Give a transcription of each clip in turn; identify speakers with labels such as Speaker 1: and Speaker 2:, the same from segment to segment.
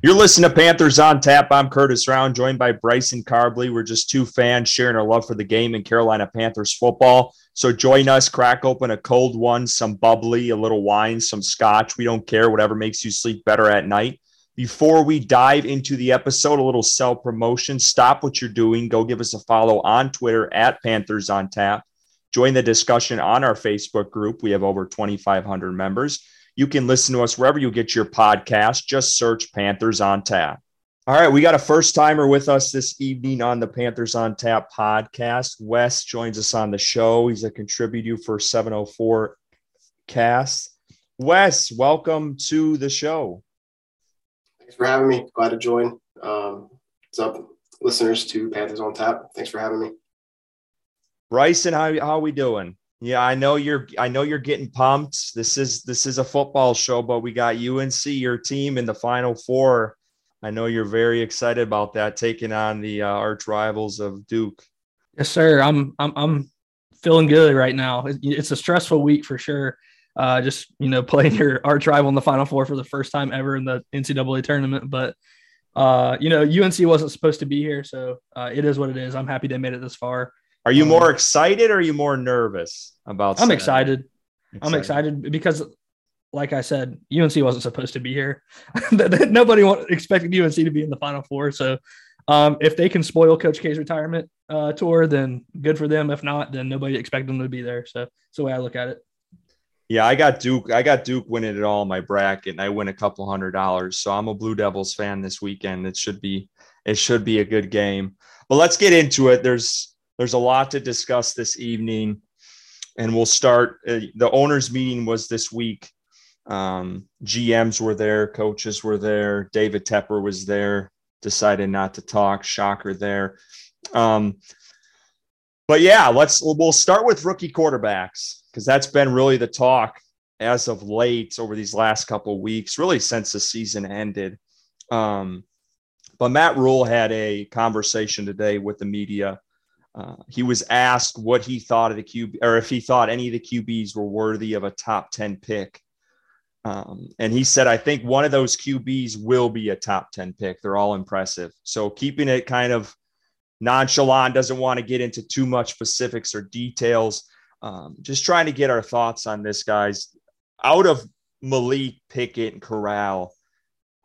Speaker 1: You're listening to Panthers on Tap. I'm Curtis Round, joined by Bryson Carbley. We're just two fans sharing our love for the game in Carolina Panthers football. So join us, crack open a cold one, some bubbly, a little wine, some scotch. We don't care, whatever makes you sleep better at night. Before we dive into the episode, a little self promotion. Stop what you're doing. Go give us a follow on Twitter at Panthers on Tap. Join the discussion on our Facebook group. We have over 2,500 members. You can listen to us wherever you get your podcast. Just search Panthers on Tap. All right, we got a first timer with us this evening on the Panthers on Tap podcast. Wes joins us on the show. He's a contributor for 704 Cast. Wes, welcome to the show.
Speaker 2: Thanks for having me. Glad to join. Um, what's up, listeners to Panthers on Tap? Thanks for having me.
Speaker 1: Bryson, how, how are we doing? Yeah, I know you're I know you're getting pumped. This is this is a football show, but we got UNC, your team in the final four. I know you're very excited about that taking on the uh, arch rivals of Duke.
Speaker 3: Yes, sir. I'm I'm I'm feeling good right now. It's a stressful week for sure. Uh, just you know, playing your arch rival in the Final Four for the first time ever in the NCAA tournament. But uh, you know, UNC wasn't supposed to be here, so uh, it is what it is. I'm happy they made it this far.
Speaker 1: Are you more um, excited or are you more nervous about?
Speaker 3: I'm excited. excited. I'm excited because, like I said, UNC wasn't supposed to be here. Nobody expected UNC to be in the Final Four. So, um, if they can spoil Coach K's retirement uh, tour, then good for them. If not, then nobody expected them to be there. So, that's the way I look at it.
Speaker 1: Yeah, I got Duke. I got Duke winning it all in my bracket, and I win a couple hundred dollars. So I'm a Blue Devils fan this weekend. It should be it should be a good game. But let's get into it. There's there's a lot to discuss this evening, and we'll start. Uh, the owners' meeting was this week. Um, GMs were there, coaches were there. David Tepper was there. Decided not to talk. Shocker there. Um, but yeah, let's we'll start with rookie quarterbacks because that's been really the talk as of late over these last couple of weeks, really since the season ended. Um, but Matt Rhule had a conversation today with the media uh, he was asked what he thought of the QB, or if he thought any of the QBs were worthy of a top 10 pick. Um, and he said, I think one of those QBs will be a top 10 pick. They're all impressive. So keeping it kind of nonchalant, doesn't want to get into too much specifics or details. Um, just trying to get our thoughts on this, guys. Out of Malik, Pickett, and Corral,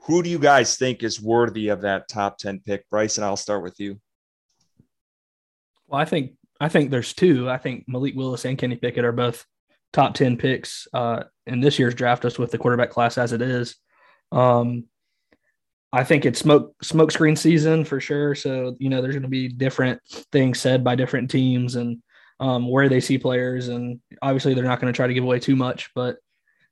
Speaker 1: who do you guys think is worthy of that top 10 pick? Bryson, I'll start with you.
Speaker 3: Well, I think I think there's two. I think Malik Willis and Kenny Pickett are both top ten picks uh, in this year's draft, Us with the quarterback class as it is. Um, I think it's smoke smokescreen season for sure. So you know, there's going to be different things said by different teams and um, where they see players, and obviously they're not going to try to give away too much. But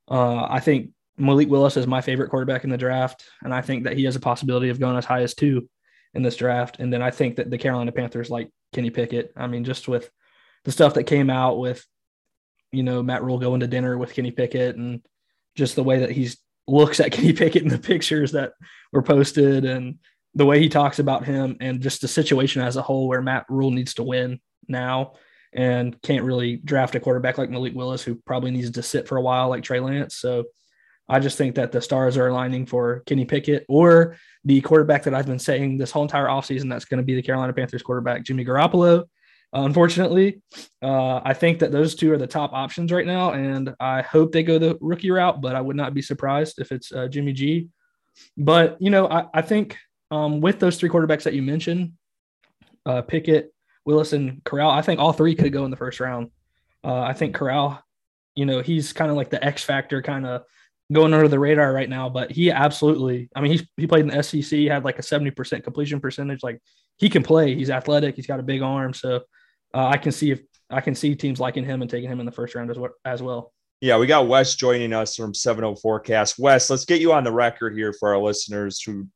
Speaker 3: uh, I think Malik Willis is my favorite quarterback in the draft, and I think that he has a possibility of going as high as two in this draft. And then I think that the Carolina Panthers like Kenny Pickett. I mean, just with the stuff that came out with, you know, Matt Rhule going to dinner with Kenny Pickett and just the way that he looks at Kenny Pickett in the pictures that were posted and the way he talks about him and just the situation as a whole where Matt Rhule needs to win now and can't really draft a quarterback like Malik Willis, who probably needs to sit for a while like Trey Lance. So I just think that the stars are aligning for Kenny Pickett or the quarterback that I've been saying this whole entire offseason that's going to be the Carolina Panthers quarterback, Jimmy Garoppolo. Uh, unfortunately, uh, I think that those two are the top options right now, and I hope they go the rookie route, but I would not be surprised if it's uh, Jimmy G. But, you know, I, I think um, with those three quarterbacks that you mentioned, uh, Pickett, Willis, and Corral, I think all three could go in the first round. Uh, I think Corral, you know, he's kind of like the X factor kind of going under the radar right now, but he absolutely, I mean, he's, he played in the SEC, had like a 70% completion percentage. Like he can play, he's athletic, he's got a big arm. So uh, I can see if I can see teams liking him and taking him in the first round as well. As well.
Speaker 1: Yeah, we got Wes joining us from 704 Cast. Wes, let's get you on the record here for our listeners who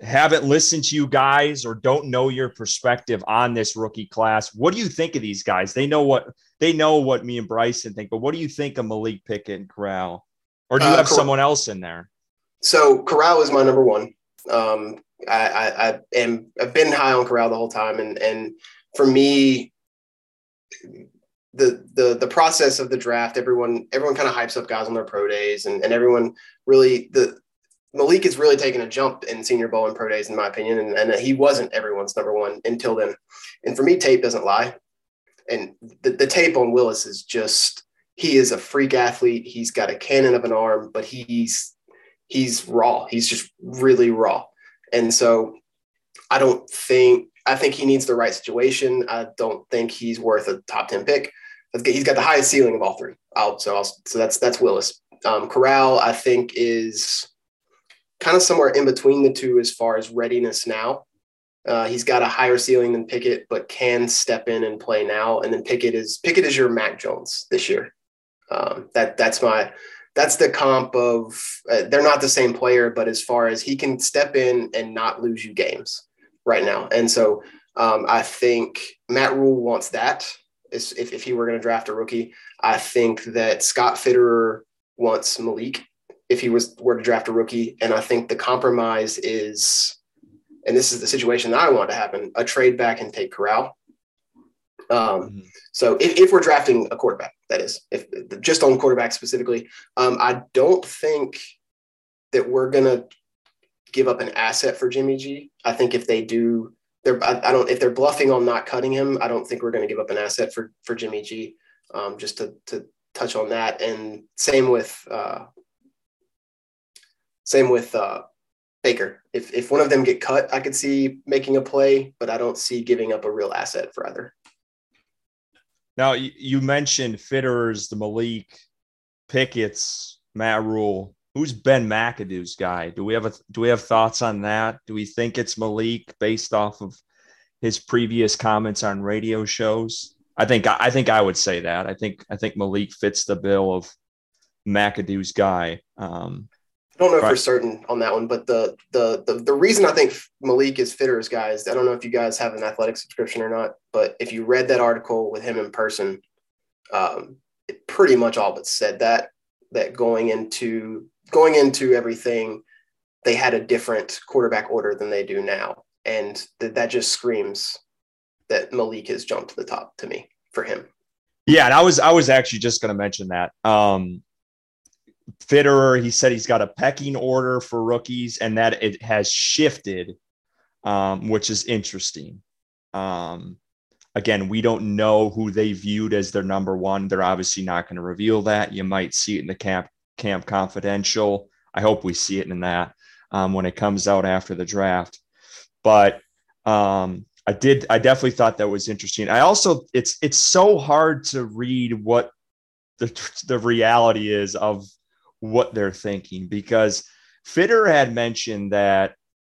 Speaker 1: haven't listened to you guys or don't know your perspective on this rookie class. What do you think of these guys? They know what they know what me and Bryson think, but what do you think of Malik Pickett and Corral? Or do you uh, have someone else in there?
Speaker 2: So Corral is my number one. Um, I, I, I am I've been high on Corral the whole time, and and for me, the the the process of the draft, everyone everyone kind of hypes up guys on their pro days, and and everyone really the Malik has really taken a jump in Senior Bowl and pro days, in my opinion, and, and he wasn't everyone's number one until then. And for me, tape doesn't lie. And the, the tape on Willis is just he is a freak athlete. He's got a cannon of an arm, but he's he's raw. He's just really raw. And so I don't think I think he needs the right situation. I don't think he's worth a top 10 pick. He's got the highest ceiling of all three. I'll, so I'll, so that's that's Willis. Um, Corral, I think, is kind of somewhere in between the two as far as readiness now. Uh, he's got a higher ceiling than Pickett, but can step in and play now. And then Pickett is Pickett is your Mac Jones this year. Um, that that's my that's the comp of uh, they're not the same player, but as far as he can step in and not lose you games right now. And so um, I think Matt Rhule wants that. If, if he were going to draft a rookie, I think that Scott Fitterer wants Malik if he was were to draft a rookie. And I think the compromise is, and this is the situation that I want to happen: a trade back and take Corral. Um, mm-hmm. So if, if we're drafting a quarterback, that is, if just on quarterback specifically, um, I don't think that we're gonna give up an asset for Jimmy G. I think if they do, they're I, I don't if they're bluffing on not cutting him, I don't think we're gonna give up an asset for for Jimmy G. Um, just to to touch on that, and same with uh, same with uh, Baker. If if one of them get cut, I could see making a play, but I don't see giving up a real asset for either.
Speaker 1: Now you mentioned Fitterers, the Malik, Pickett's, Matt Rhule. Who's Ben McAdoo's guy? Do we have a do we have thoughts on that? Do we think it's Malik based off of his previous comments on radio shows? I think I think I would say that. I think I think Malik fits the bill of McAdoo's guy. Um,
Speaker 2: I don't know right. for certain on that one, but the, the the the reason I think Malik is Fitter's guys, I don't know if you guys have an athletic subscription or not, but if you read that article with him in person, um, it pretty much all but said that that going into going into everything, they had a different quarterback order than they do now, and that that just screams that Malik has jumped to the top to me for him.
Speaker 1: Yeah, and I was I was actually just going to mention that. Um, Fitterer, he said he's got a pecking order for rookies and that it has shifted, um, which is interesting. Um, again, we don't know who they viewed as their number one. They're obviously not going to reveal that. You might see it in the camp camp confidential. I hope we see it in that um, when it comes out after the draft. But um, I did. I definitely thought that was interesting. I also it's it's so hard to read what the the reality is of what they're thinking because Fitter had mentioned that,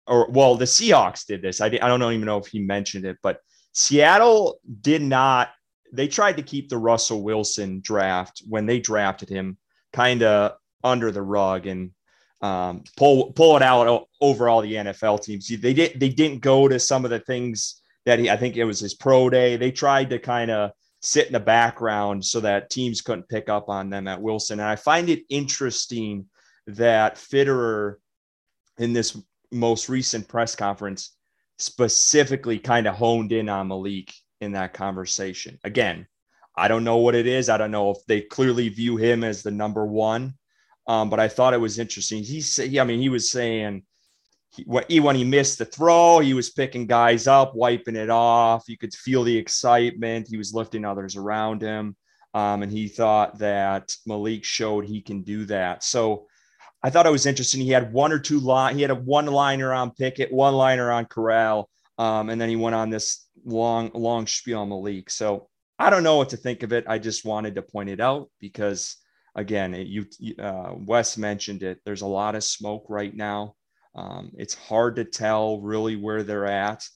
Speaker 1: or well, the Seahawks did this. I, I don't even know if he mentioned it, but Seattle did not. They tried to keep the Russell Wilson draft when they drafted him kind of under the rug and um, pull pull it out over all the NFL teams. They did they didn't go to some of the things that he. I think it was his pro day. They tried to kind of sit in the background so that teams couldn't pick up on them at Wilson. And I find it interesting that Fitterer in this most recent press conference specifically kind of honed in on Malik in that conversation. Again, I don't know what it is. I don't know if they clearly view him as the number one. Um, but I thought it was interesting. He said, I mean, he was saying he, when he missed the throw, he was picking guys up, wiping it off. You could feel the excitement. He was lifting others around him. Um, and he thought that Malik showed he can do that. So I thought it was interesting. He had one or two line. He had a one liner on Pickett, one liner on Corral, um, and then he went on this long, long spiel on Malik. So I don't know what to think of it. I just wanted to point it out because, again, it, you uh, Wes mentioned it. There's a lot of smoke right now. Um, it's hard to tell really where they're at.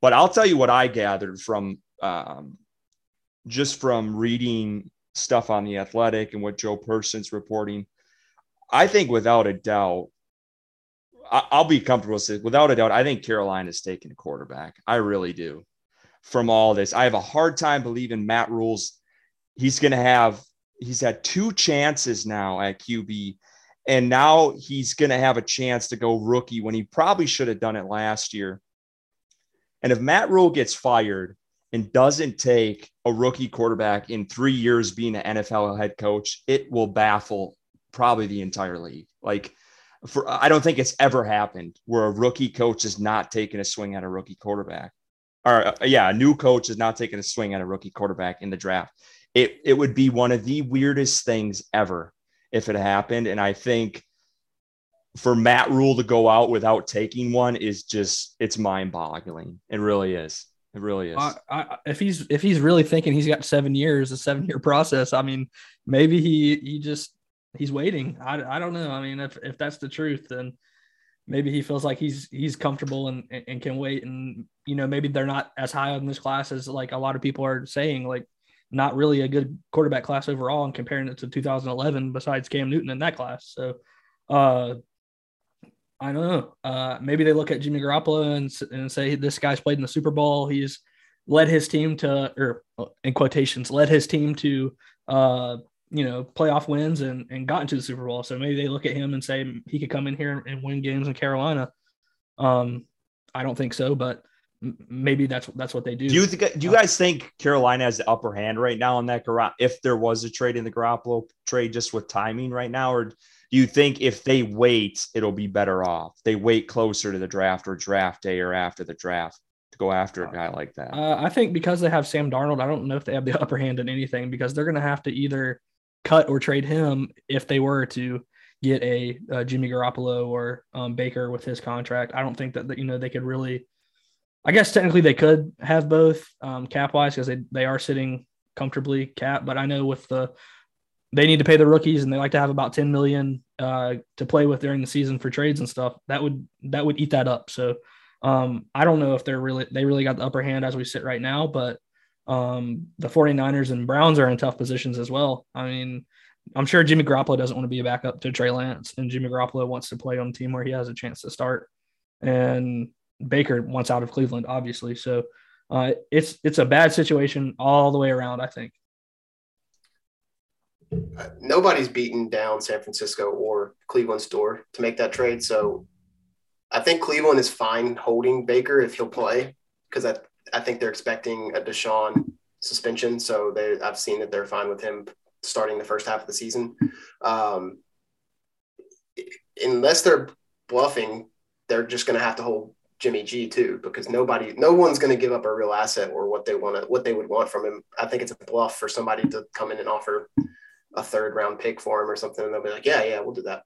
Speaker 1: But I'll tell you what I gathered from um, just from reading stuff on the athletic and what Joe Person's reporting. I think without a doubt, I'll be comfortable with it. Without a doubt, I think Carolina's taking a quarterback. I really do. From all this, I have a hard time believing Matt Rhule's. He's going to have. He's had two chances now at QB and now he's going to have a chance to go rookie when he probably should have done it last year. And if Matt Rhule gets fired and doesn't take a rookie quarterback in three years being an NFL head coach, it will baffle probably the entire league. Like for I don't think it's ever happened where a rookie coach is not taking a swing at a rookie quarterback. Or uh, yeah, a new coach is not taking a swing at a rookie quarterback in the draft. It it would be one of the weirdest things ever if it happened. And I think for Matt Rhule to go out without taking one is just it's mind boggling. It really is. It really is.
Speaker 3: I, if he's if he's really thinking he's got seven years, a seven year process, I mean, maybe he he just he's waiting. I, I don't know. I mean, if if that's the truth, then maybe he feels like he's he's comfortable and and can wait. And you know, maybe they're not as high on this class as like a lot of people are saying. Like, not really a good quarterback class overall, and comparing it to 2011, besides Cam Newton in that class. So, uh, I don't know. Uh, maybe they look at Jimmy Garoppolo and, and say this guy's played in the Super Bowl. He's led his team to, or in quotations, led his team to, uh, you know, playoff wins and and got into the Super Bowl. So maybe they look at him and say he could come in here and win games in Carolina. Um, I don't think so, but maybe that's that's what they do.
Speaker 1: Do you think, do you guys think Carolina has the upper hand right now on that if there was a trade in the Garoppolo trade just with timing right now, or do you think if they wait, it'll be better off? They wait closer to the draft or draft day or after the draft to go after a guy like that.
Speaker 3: Uh, I think because they have Sam Darnold, I don't know if they have the upper hand in anything because they're going to have to either cut or trade him if they were to get a, a Jimmy Garoppolo or um, Baker with his contract. I don't think that, that you know they could really. I guess technically they could have both um, cap wise because they they are sitting comfortably cap, but I know with the they need to pay the rookies and they like to have about 10 million uh, to play with during the season for trades and stuff. That would that would eat that up. So um, i don't know if they're really they really got the upper hand as we sit right now but um, the 49ers and browns are in tough positions as well. I mean i'm sure jimmy garoppolo doesn't want to be a backup to trey lance and jimmy garoppolo wants to play on a team where he has a chance to start. And baker wants out of cleveland obviously so uh, it's it's a bad situation all the way around i think
Speaker 2: nobody's beaten down San Francisco or Cleveland's door to make that trade. So I think Cleveland is fine holding Baker if he'll play because I, I think they're expecting a Deshaun suspension. So they, I've seen that they're fine with him starting the first half of the season. Um, unless they're bluffing, they're just going to have to hold Jimmy G too, because nobody, no one's going to give up a real asset or what they want to, what they would want from him. I think it's a bluff for somebody to come in and offer a third round pick for him or something, and they'll be like, yeah, yeah, we'll do that.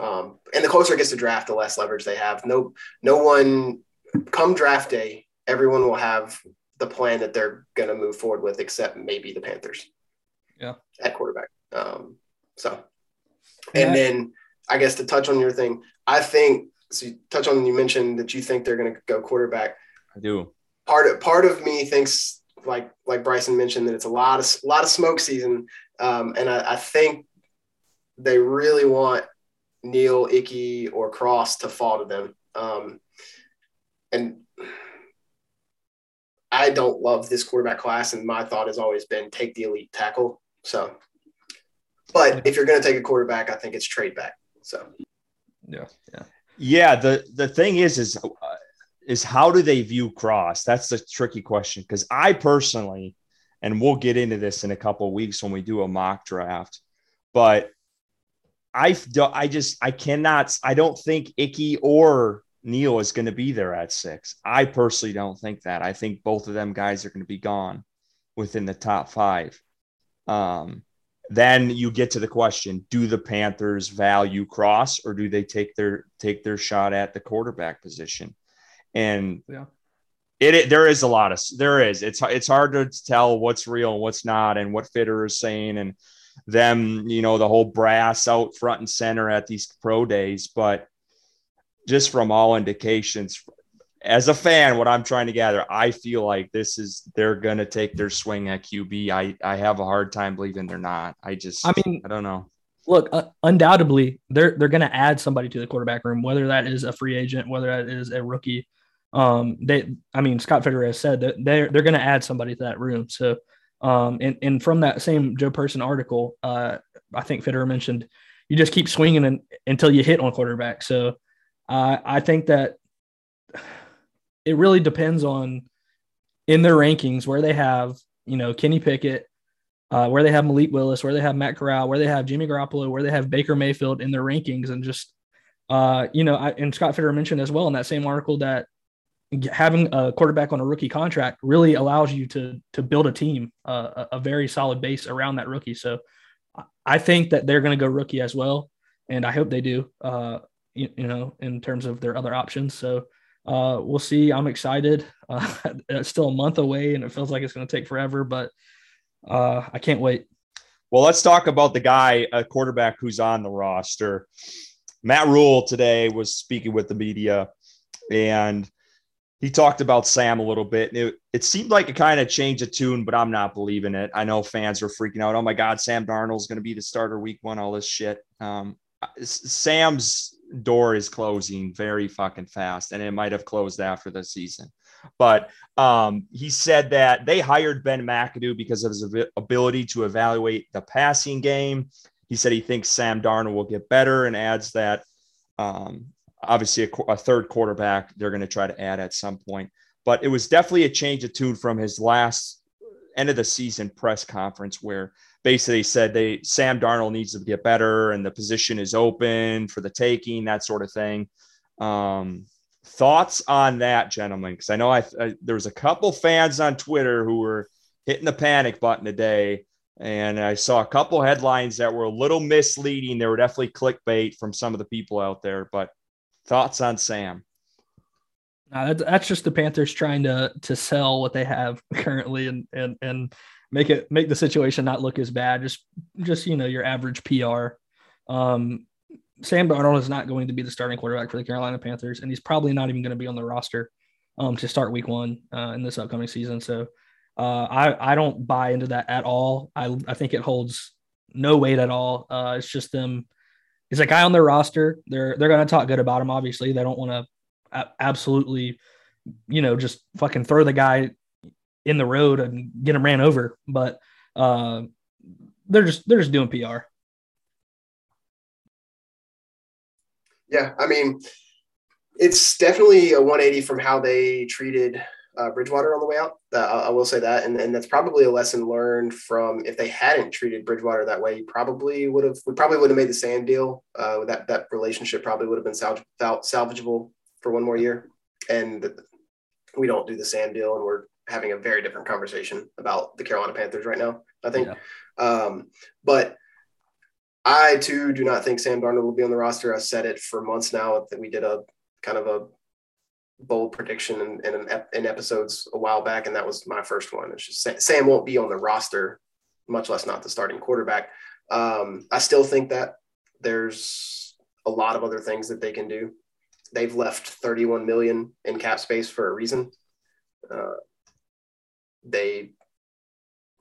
Speaker 2: Um, and the closer it gets to draft, the less leverage they have. No, no one come draft day, everyone will have the plan that they're going to move forward with, except maybe the Panthers.
Speaker 3: Yeah,
Speaker 2: at quarterback. Um, so, and yeah. then I guess to touch on your thing, I think so. You touch on you mentioned that you think they're going to go quarterback.
Speaker 1: I do.
Speaker 2: Part of part of me thinks like like Bryson mentioned that it's a lot of a lot of smoke season um, and I, I, think they really want Neal Ickey or Cross to fall to them. Um, and I don't love this quarterback class, and my thought has always been take the elite tackle. So, but if you're going to take a quarterback, I think it's trade back. So,
Speaker 3: yeah,
Speaker 1: yeah, yeah. The the thing is, is uh, is how do they view Cross? That's the tricky question because I personally and we'll get into this in a couple weeks when we do a mock draft. But I, I just, I cannot, I don't think Ickey or Neal is going to be there at six. I personally don't think that. I think both of them guys are going to be gone within the top five. Um, then you get to the question: Do the Panthers value Cross, or do they take their take their shot at the quarterback position? And yeah. It, it, there is a lot of there is it's it's hard to tell what's real and what's not and what fitter is saying and them you know the whole brass out front and center at these pro days but just from all indications as a fan what i'm trying to gather i feel like this is they're going to take their swing at qb i i have a hard time believing they're not i just
Speaker 3: i mean
Speaker 1: i don't know
Speaker 3: look uh, undoubtedly they're they're going to add somebody to the quarterback room whether that is a free agent whether that is a rookie um, they, I mean, Scott Fitterer has said that they're they're going to add somebody to that room. So, um, and and from that same Joe Person article, uh, I think Fitterer mentioned you just keep swinging and, until you hit on quarterback. So, uh, I think that it really depends on in their rankings where they have you know Kenny Pickett, uh, where they have Malik Willis, where they have Matt Corral, where they have Jimmy Garoppolo, where they have Baker Mayfield in their rankings, and just uh, you know, I, and Scott Fitterer mentioned as well in that same article that having a quarterback on a rookie contract really allows you to to build a team, uh, a, a very solid base around that rookie. So I think that they're going to go rookie as well, and I hope they do. Uh, you, you know, in terms of their other options. So uh, we'll see. I'm excited. Uh, it's still a month away, and it feels like it's going to take forever, but uh, I can't wait.
Speaker 1: Well, let's talk about the guy, a quarterback who's on the roster. Matt Rhule today was speaking with the media, and he talked about Sam a little bit. It, it seemed like a kind of change of tune, but I'm not believing it. I know fans are freaking out. Oh my God, Sam Darnold's going to be the starter week one, all this shit. Um, Sam's door is closing very fucking fast, and it might have closed after the season. But um, he said that they hired Ben McAdoo because of his ability to evaluate the passing game. He said he thinks Sam Darnold will get better and adds that um, obviously a, a third quarterback they're going to try to add at some point. But it was definitely a change of tune from his last end of the season press conference where basically said they Sam Darnold needs to get better and the position is open for the taking, that sort of thing. Um, thoughts on that, gentlemen? Because I know I, I, there was a couple fans on Twitter who were hitting the panic button today, and I saw a couple headlines that were a little misleading. They were definitely clickbait from some of the people out there. But thoughts on Sam?
Speaker 3: Uh, that's just the Panthers trying to to sell what they have currently and and and make it make the situation not look as bad. Just just you know your average PR. Um, Sam Darnold is not going to be the starting quarterback for the Carolina Panthers, and he's probably not even going to be on the roster um, to start Week One uh, in this upcoming season. So uh, I I don't buy into that at all. I I think it holds no weight at all. Uh, it's just them. He's a guy on their roster. They're they're going to talk good about him. Obviously, they don't want to absolutely, you know, just fucking throw the guy in the road and get them ran over. But uh, they're just they're just doing PR.
Speaker 2: Yeah, I mean, it's definitely a 180 from how they treated uh, Bridgewater on the way out. Uh, I will say that, and, and that's probably a lesson learned from if they hadn't treated Bridgewater that way, you probably would have. We probably would have made the same deal. Uh, that that relationship probably would have been salvage, salvageable for one more year, and we don't do the same deal, and we're having a very different conversation about the Carolina Panthers right now. I think, yeah. um, but I too do not think Sam Darnold will be on the roster. I said it for months now that we did a kind of a bold prediction in, in, in, episodes a while back, and that was my first one. It's just Sam won't be on the roster, much less not the starting quarterback. Um, I still think that there's a lot of other things that they can do. They've left 31 million in cap space for a reason. Uh, they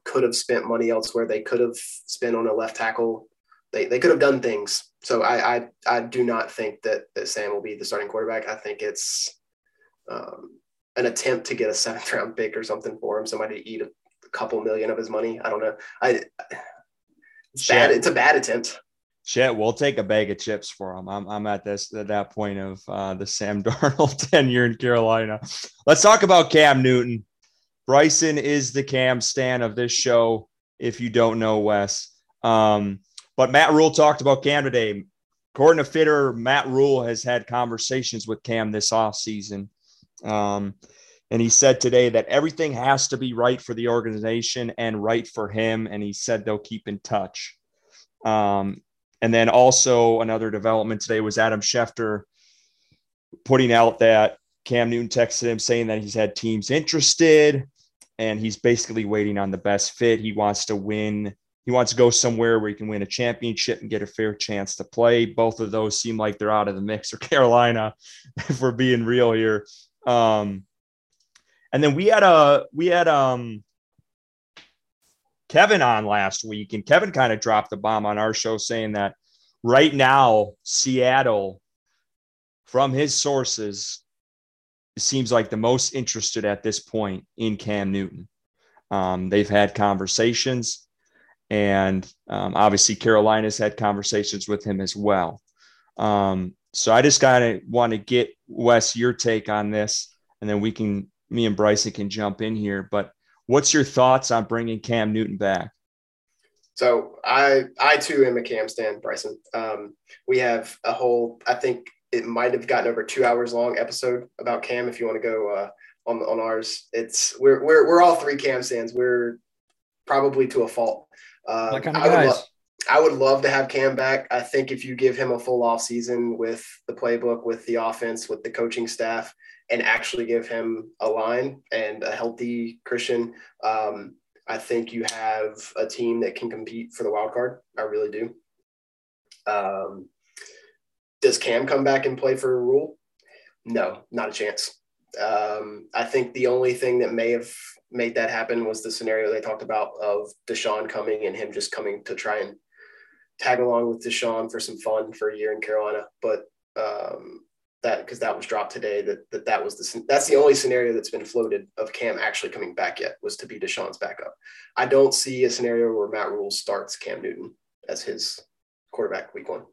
Speaker 2: could have spent money elsewhere. They could have spent on a left tackle they, they could have done things. So I, I, I do not think that, that Sam will be the starting quarterback. I think it's um, an attempt to get a seventh round pick or something for him. Somebody to eat a couple million of his money. I don't know. I it's bad. It's a bad attempt.
Speaker 1: Shit, we'll take a bag of chips for him. I'm, I'm at this at that point of uh, the Sam Darnold tenure in Carolina. Let's talk about Cam Newton. Bryson is the Cam stan of this show. If you don't know Wes, um, but Matt Rhule talked about Cam today. According to Fitter, Matt Rhule has had conversations with Cam this offseason. Um, and he said today that everything has to be right for the organization and right for him. And he said they'll keep in touch. Um, and then also another development today was Adam Schefter putting out that Cam Newton texted him saying that he's had teams interested and he's basically waiting on the best fit. He wants to win he wants to go somewhere where he can win a championship and get a fair chance to play. Both of those seem like they're out of the mix for Carolina, if we're being real here. Um, and then we had a we had um Kevin on last week, and Kevin kind of dropped the bomb on our show saying that right now Seattle, from his sources, seems like the most interested at this point in Cam Newton. Um, they've had conversations. And um, obviously, Carolina's had conversations with him as well. Um, so I just kind of want to get Wes your take on this, and then we can, me and Bryson can jump in here. But what's your thoughts on bringing Cam Newton back?
Speaker 2: So I I too am a Cam stan, Bryson. Um, we have a whole I think it might have gotten over two hours long episode about Cam. If you want to go uh, on on ours, it's we're we're we're all three Cam stands. We're probably to a fault. Uh,
Speaker 3: What kind of
Speaker 2: I would,
Speaker 3: guys?
Speaker 2: lo- I would love to have Cam back. I think if you give him a full off season with the playbook, with the offense, with the coaching staff, and actually give him a line and a healthy Christian, um, I think you have a team that can compete for the wild card. I really do. Um, does Cam come back and play for a Rhule? No, not a chance. Um, I think the only thing that may have made that happen was the scenario they talked about of Deshaun coming and him just coming to try and tag along with Deshaun for some fun for a year in Carolina. But um, that because that was dropped today that, that that was the that's the only scenario that's been floated of Cam actually coming back yet was to be Deshaun's backup. I don't see a scenario where Matt Rhule starts Cam Newton as his quarterback week one.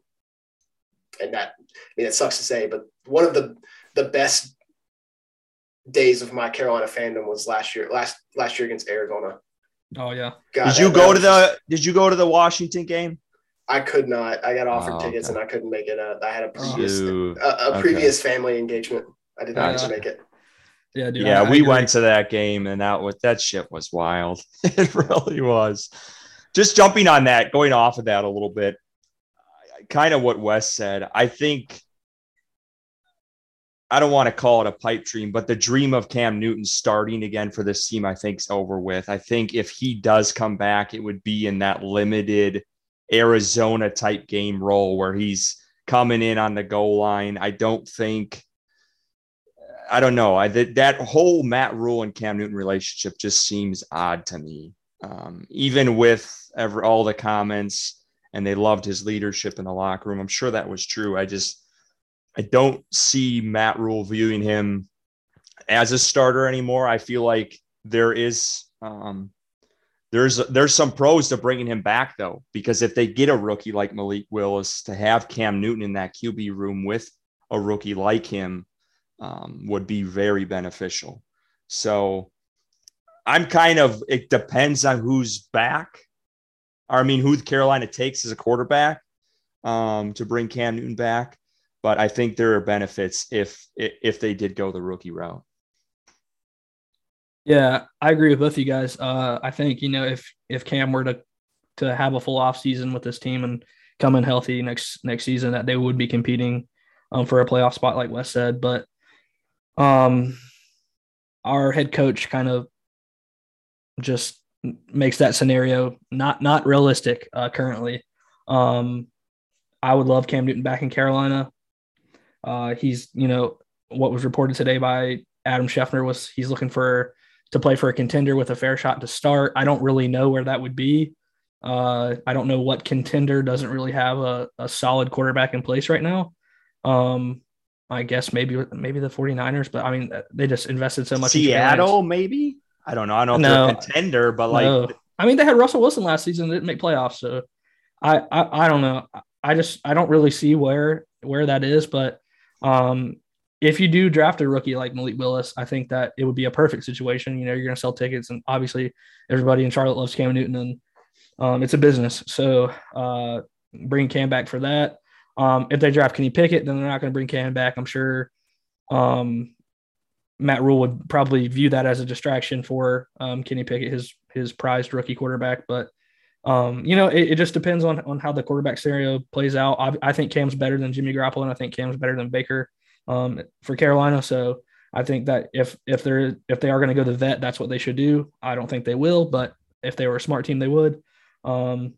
Speaker 2: And that I mean it sucks to say, but one of the the best days of my Carolina fandom was last year last last year against Arizona.
Speaker 3: Oh yeah.
Speaker 2: God,
Speaker 1: Did you
Speaker 2: that-
Speaker 1: go
Speaker 2: that
Speaker 1: to the Did you go to the Washington game?
Speaker 2: I could not. I got offered
Speaker 1: Oh,
Speaker 2: tickets
Speaker 1: okay.
Speaker 2: and I couldn't make it. Uh, I had a previous
Speaker 1: Shoot.
Speaker 2: a, a
Speaker 1: Okay.
Speaker 2: previous family engagement. I did not
Speaker 3: Gotcha.
Speaker 2: make it.
Speaker 3: Yeah, dude.
Speaker 1: yeah,
Speaker 3: I- I
Speaker 1: we
Speaker 3: agree.
Speaker 1: went to that game, and that was that shit was wild. it really was. Just jumping on that, going off of that a little bit, kind of what Wes said. I think I don't want to call it a pipe dream, but the dream of Cam Newton starting again for this team, I think, is over with. I think if he does come back, it would be in that limited Arizona type game role where he's coming in on the goal line. I don't think. I don't know. I that that whole Matt Rhule and Cam Newton relationship just seems odd to me. Um, even with ever all the comments, and they loved his leadership in the locker room. I'm sure that was true. I just I don't see Matt Rhule viewing him as a starter anymore. I feel like there is um, there's there's some pros to bringing him back though, because if they get a rookie like Malik Willis to have Cam Newton in that QB room with a rookie like him um, would be very beneficial. So I'm kind of it depends on who's back. I mean, who Carolina takes as a quarterback um, to bring Cam Newton back. But I think there are benefits if if they did go the rookie route.
Speaker 3: Yeah, I agree with both of you guys. Uh, I think you know if if Cam were to to have a full off season with this team and come in healthy next next season, that they would be competing um, for a playoff spot, like Wes said. But um, our head coach kind of just makes that scenario not not realistic uh, currently. Um, I would love Cam Newton back in Carolina. Uh, he's you know what was reported today by Adam Schefter was he's looking for to play for a contender with a fair shot to start. I don't really know where that would be. Uh, I don't know what contender doesn't really have a, a solid quarterback in place right now. Um, I guess maybe maybe the 49ers, but I mean they just invested so much. in.
Speaker 1: Seattle, maybe. I don't know. I don't know
Speaker 3: No.
Speaker 1: if they're a contender, but like
Speaker 3: No. I mean, they had Russell Wilson last season, didn't make playoffs. So I, I, I don't know. I just, I don't really see where, where that is. But um, if you do draft a rookie like Malik Willis, I think that it would be a perfect situation. You know, you're going to sell tickets, and obviously everybody in Charlotte loves Cam Newton, and um, it's a business. So uh, bring Cam back for that. Um, if they draft Kenny Pickett, then they're not going to bring Cam back. I'm sure um, Matt Rhule would probably view that as a distraction for um, Kenny Pickett, his his prized rookie quarterback. But um, you know, it, it just depends on on how the quarterback scenario plays out. I, I think Cam's better than Jimmy Garoppolo, and I think Cam's better than Baker um, for Carolina. So I think that if if they're if they are going to go the vet, that's what they should do. I don't think they will, but if they were a smart team, they would. Um,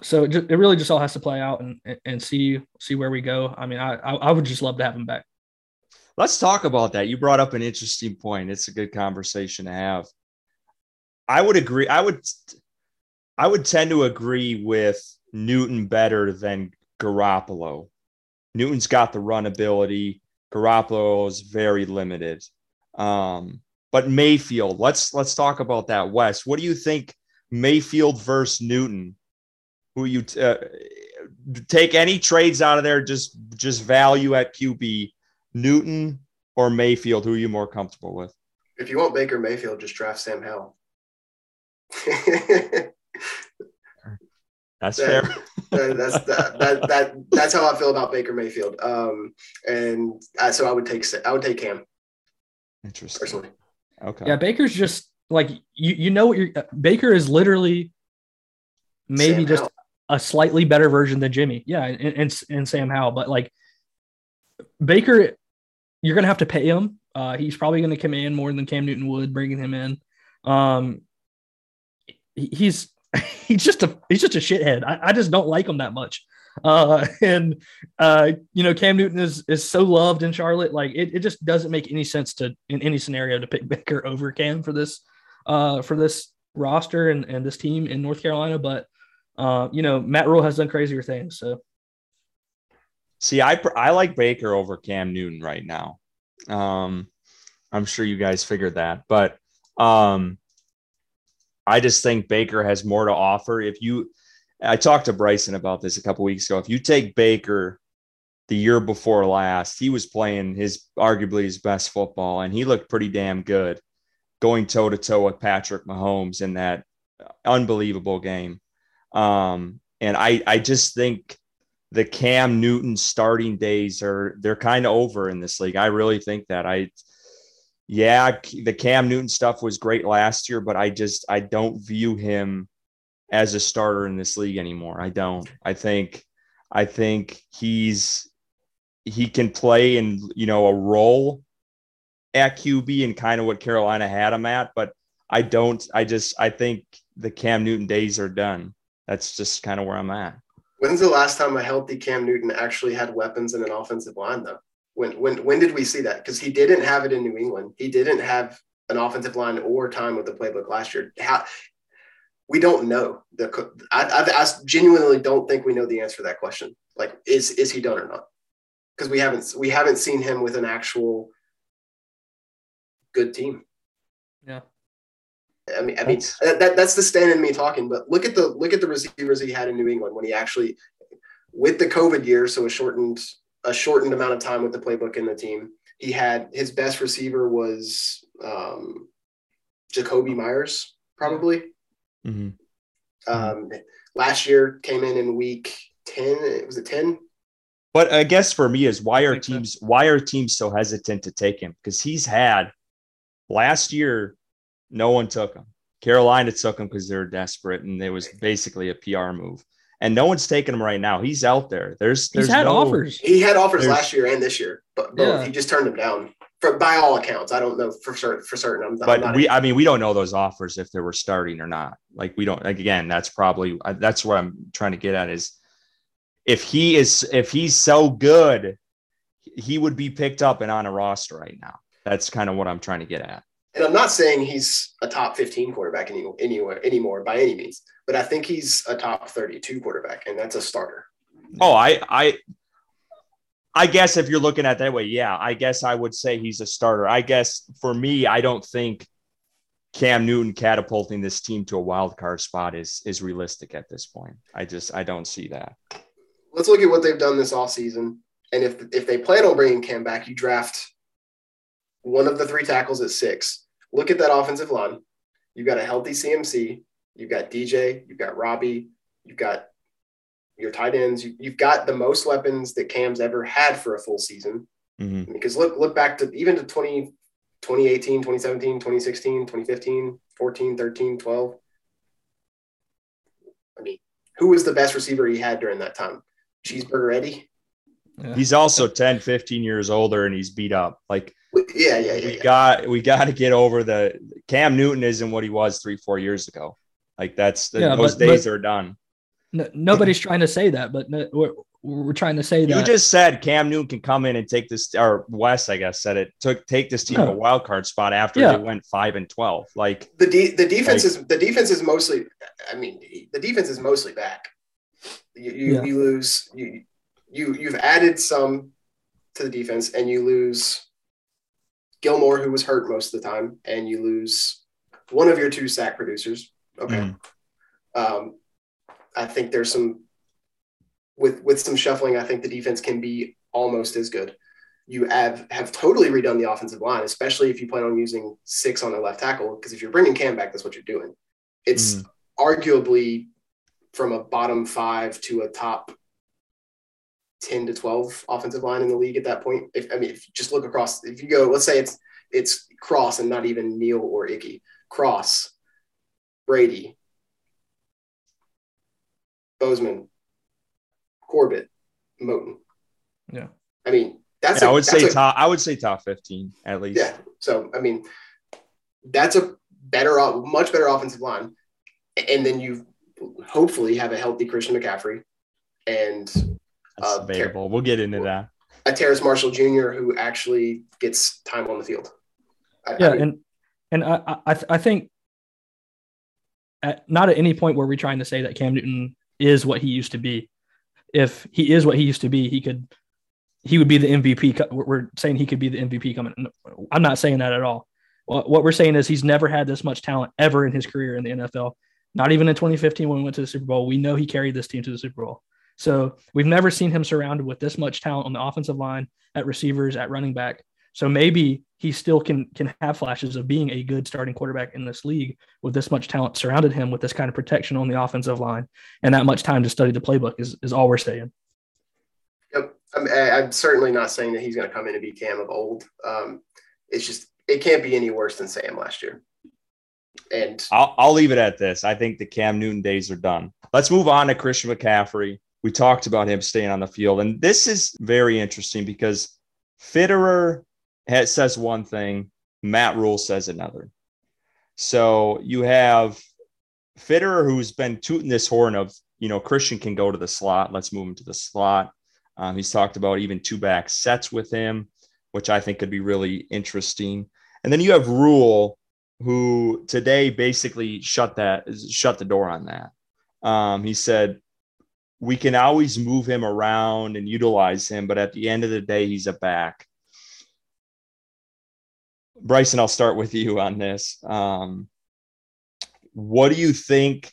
Speaker 3: so it, ju- it really just all has to play out and and see see where we go. I mean, I, I would just love to have him back.
Speaker 1: Let's talk about that. You brought up an interesting point. It's a good conversation to have. I would agree. I would I would tend to agree with Newton better than Garoppolo. Newton's got the run ability. Garoppolo is very limited. Um, but Mayfield, let's let's talk about that. Wes, what do you think Mayfield versus Newton? Who you uh, take any trades out of there? Just just value at QB. Newton or Mayfield, who are you more comfortable with?
Speaker 2: If you want Baker Mayfield, just draft Sam Howell.
Speaker 1: That's
Speaker 2: That-
Speaker 1: fair.
Speaker 2: that, that's that, that that that's how I feel about Baker Mayfield. Um, and I, so I would take I would take Cam
Speaker 1: Interesting.
Speaker 2: personally.
Speaker 1: Okay.
Speaker 3: Yeah, Baker's just like you. You know what you're. Baker is literally maybe
Speaker 2: Sam
Speaker 3: just
Speaker 2: Howell.
Speaker 3: a slightly better version than Jimmy. Yeah, and, and and Sam Howell, but like Baker, you're gonna have to pay him. Uh, he's probably gonna command more than Cam Newton would bringing him in. Um, he- he's he's just a he's just a shithead. I, I just don't like him that much. Uh, and uh, you know, Cam Newton is is so loved in Charlotte. Like it, it just doesn't make any sense to in any scenario to pick Baker over Cam for this uh for this roster and, and this team in North Carolina. But uh, you know, Matt Rhule has done crazier things. So
Speaker 1: See, I I like Baker over Cam Newton right now. Um, I'm sure you guys figured that, but um, I just think Baker has more to offer. If you, I talked to Bryson about this a couple weeks ago. If you take Baker the year before last, he was playing his arguably his best football, and he looked pretty damn good, going toe to toe with Patrick Mahomes in that unbelievable game. Um, and I I just think the Cam Newton starting days are they're kind of over in this league. I really think that. I yeah, the Cam Newton stuff was great last year, but I just I don't view him as a starter in this league anymore. I don't. I think I think he's he can play in, you know, a role at QB and kind of what Carolina had him at, but I don't I just I think the Cam Newton days are done. That's just kind of where I'm at.
Speaker 2: When's the last time a healthy Cam Newton actually had weapons in an offensive line, though? When when when did we see that? Because he didn't have it in New England. He didn't have an offensive line or time with the playbook last year. How we don't know. The I, I, I genuinely don't think we know the answer to that question. Like, is is he done or not? Because we haven't we haven't seen him with an actual good team.
Speaker 3: Yeah.
Speaker 2: I mean, I mean that, that that's the stand in me talking. But look at the look at the receivers he had in New England when he actually, with the COVID year, so a shortened a shortened amount of time with the playbook in the team. He had his best receiver was um, Jakobi Meyers, probably.
Speaker 1: Mhm.
Speaker 2: Um, last year came in in week ten. Was it ten?
Speaker 1: But I guess for me is why are teams why are teams so hesitant to take him? Because he's had last year, no one took him. Carolina took him because they were desperate and it was basically a PR move. And no one's taking him right now. He's out there. There's there's
Speaker 3: he's had
Speaker 1: no-
Speaker 3: offers.
Speaker 2: He had offers
Speaker 1: There's-
Speaker 2: last year and this year, but both.
Speaker 3: Yeah.
Speaker 2: He just turned them down. For, by all accounts, I don't know for certain. For certain, I'm, I'm
Speaker 1: But
Speaker 2: not
Speaker 1: we, I mean, we don't know those offers if they were starting or not. Like we don't. Like again, that's probably that's what I'm trying to get at is if he is if he's so good, he would be picked up and on a roster right now. That's kind of what I'm trying to get at.
Speaker 2: And I'm not saying he's a top 15 quarterback any, anywhere anymore by any means, but I think he's a top 32 quarterback, and that's a starter.
Speaker 1: Oh, I, I, I guess if you're looking at it that way, yeah, I guess I would say he's a starter. I guess for me, I don't think Cam Newton catapulting this team to a wild card spot is is realistic at this point. I just I don't see that.
Speaker 2: Let's look at what they've done this offseason. And if if they plan on bringing Cam back, you draft one of the three tackles at six. Look at that offensive line. You've got a healthy CMC. You've got DJ. You've got Robbie. You've got your tight ends. You, you've got the most weapons that Cam's ever had for a full season.
Speaker 1: Mhm.
Speaker 2: Because look look back to even to 20, 2018, 2017, 2016, 2015, 14, 13, 12. I mean, who was the best receiver he had during that time? Cheeseburger Eddie?
Speaker 3: Yeah.
Speaker 1: He's also 10, 15 years older and he's beat up. Like
Speaker 2: Yeah, yeah, yeah.
Speaker 1: we
Speaker 2: yeah.
Speaker 1: got we got to get over the Cam Newton isn't what he was three, four years ago. Like that's
Speaker 3: Yeah,
Speaker 1: those
Speaker 3: but-
Speaker 1: days
Speaker 3: but-
Speaker 1: are done.
Speaker 3: No, nobody's trying to say that, but no, we're, we're trying to say
Speaker 1: You
Speaker 3: that.
Speaker 1: You just said Cam Newton can come in and take this, or Wes, I guess, said it took take this team to a wild card spot after
Speaker 3: Yeah.
Speaker 1: they went five and twelve. Like,
Speaker 2: The de- the defense
Speaker 1: Like-
Speaker 2: is the defense is mostly. I mean, the defense is mostly back. You you,
Speaker 3: Yeah.
Speaker 2: you lose you you you've added some to the defense, and you lose Gilmore, who was hurt most of the time, and you lose one of your two sack producers. Okay.
Speaker 1: Mm.
Speaker 2: Um, I think there's some with with some shuffling. I think the defense can be almost as good. You have have totally redone the offensive line, especially if you plan on using six on the left tackle. Because if you're bringing Cam back, that's what you're doing. It's
Speaker 1: Mhm.
Speaker 2: arguably from a bottom five to a top 10 to 12 offensive line in the league at that point. If I mean, if you just look across, if you go, let's say it's it's Cross and not even Neal or Ickey, Cross, Brady, Bozeman, Corbett, Moton.
Speaker 3: Yeah.
Speaker 2: I mean, that's
Speaker 1: Yeah,
Speaker 2: a-
Speaker 1: I would
Speaker 2: that's
Speaker 1: say
Speaker 2: a-
Speaker 1: top. I would say top fifteen at least.
Speaker 2: Yeah. So I mean, that's a better, o- much better offensive line, and then you hopefully have a healthy Christian McCaffrey and
Speaker 1: That's
Speaker 2: Uh,
Speaker 1: debatable. We'll get into that.
Speaker 2: a Terrace Marshall Jr. who actually gets time on the field. I-
Speaker 3: Yeah,
Speaker 2: I mean,
Speaker 3: and and I I, I think at not at any point were we trying to say that Cam Newton is what he used to be. If he is what he used to be, he could he would be the MVP. We're we're saying he could be the MVP coming. I'm not saying that at all. What what we're saying is he's never had this much talent ever in his career in the NFL. Not even in 2015 when we went to the Super Bowl. We know he carried this team to the Super Bowl. So we've never seen him surrounded with this much talent on the offensive line, at receivers, at running back. So maybe he still can can have flashes of being a good starting quarterback in this league with this much talent surrounded him with this kind of protection on the offensive line and that much time to study the playbook is, is all we're saying.
Speaker 2: Yep. I'm, I- I'm certainly not saying that he's going to come in and be Cam of old. Um, it's just it can't be any worse than Sam last year. And
Speaker 1: I'll, I'll leave it at this. I think the Cam Newton days are done. Let's move on to Christian McCaffrey. We talked about him staying on the field, and this is very interesting because Fitterer has, says one thing, Matt Rhule says another. So you have Fitterer who's been tooting this horn of, you know, Christian can go to the slot. Let's move him to the slot. Um, he's talked about even two back sets with him, which I think could be really interesting. And then you have Rhule, who today basically shut that shut the door on that. Um, he said we can always move him around and utilize him, but at the end of the day, he's a back. Bryson, I'll start with you on this. Um, what do you think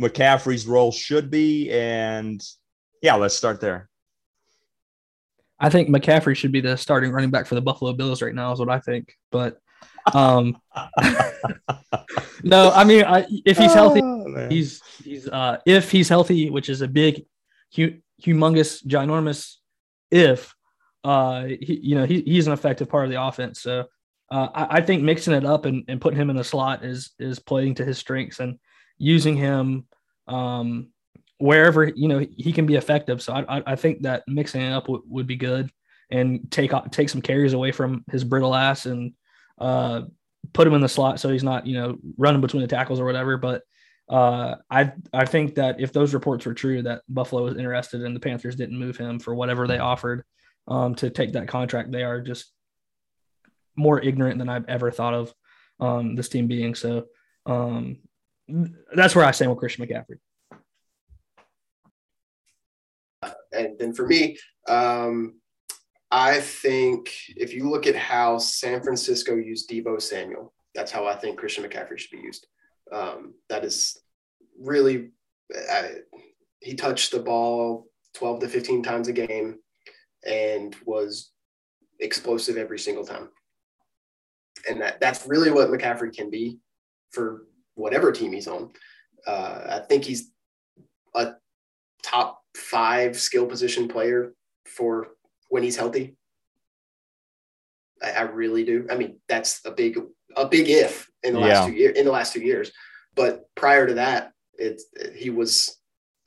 Speaker 1: McCaffrey's role should be? And yeah, let's start there.
Speaker 3: I think McCaffrey should be the starting running back for the Buffalo Bills right now, is what I think. But um, no, I mean, I, if he's healthy,
Speaker 1: Oh,
Speaker 3: he's he's uh, if he's healthy, which is a big, hu- humongous, ginormous if. Uh, he, you know, he, he's an effective part of the offense. So uh, I, I think mixing it up and, and putting him in the slot is is playing to his strengths and using him um, wherever you know he can be effective. So I, I, I think that mixing it up w- would be good and take take some carries away from his brittle ass and uh, put him in the slot so he's not you know running between the tackles or whatever. But uh, I I think that if those reports were true that Buffalo was interested and the Panthers didn't move him for whatever they offered um, to take that contract, they are just more ignorant than I've ever thought of um, this team being. So um, that's where I stand with Christian McCaffrey.
Speaker 2: and then for me, um, I think if you look at how San Francisco used Deebo Samuel, that's how I think Christian McCaffrey should be used. Um, that is really, I, he touched the ball 12 to 15 times a game and was explosive every single time. And that, that's really what McCaffrey can be for whatever team he's on. Uh, I think he's a top five skill position player for when he's healthy. I, I really do. I mean, that's a big a big if in the last two years in the last two years. But prior to that, it's he was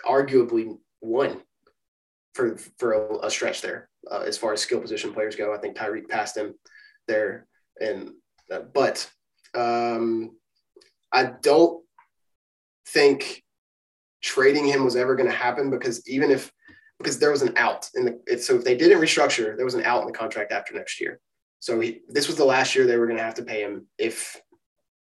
Speaker 2: arguably one for for a, a stretch there uh, as far as skill position players go. I think Tyreek passed him there, and uh, but um, I don't think trading him was ever going to happen because even if because there was an out in the so if they didn't restructure there was an out in the contract after next year. So he, this was the last year they were going to have to pay him if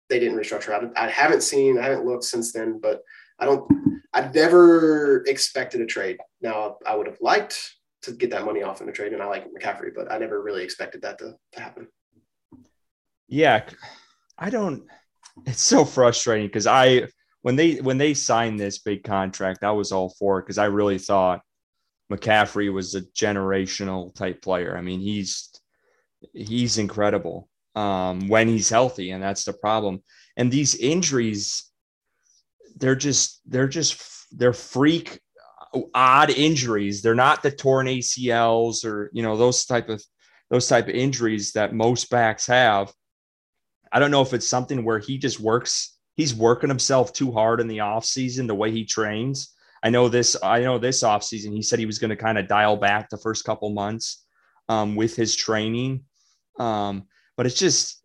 Speaker 2: they didn't restructure. I, I haven't seen i haven't looked since then but i don't i never expected a trade. Now i would have liked to get that money off in a trade and i like mccaffrey but i never really expected that to, to happen.
Speaker 1: Yeah i don't it's so frustrating because i when they when they signed this big contract i was all for it because i really thought mccaffrey was a generational type player i mean he's he's incredible um when he's healthy and that's the problem and these injuries they're just they're just they're freak odd injuries. They're not the torn ACLs or you know those type of those type of injuries that most backs have. I don't know if it's something where he just works. He's working himself too hard in the off season, the way he trains. I know this. I know this off season. He said he was going to kind of dial back the first couple months um, with his training, um, but it's just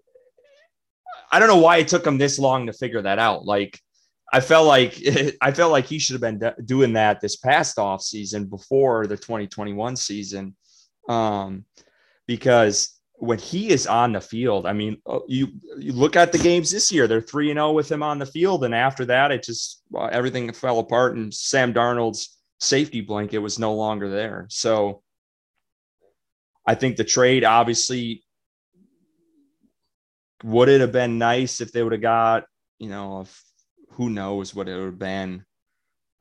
Speaker 1: I don't know why it took him this long to figure that out. Like I felt like I felt like he should have been doing that this past off season before the 2021 season, um, because when he is on the field, I mean, uh, you you look at the games this year; they're three and zero oh with him on the field, and after that, it just well, everything fell apart, and Sam Darnold's safety blanket was no longer there. So, I think the trade obviously would it have been nice if they would have got you know who knows what it would have been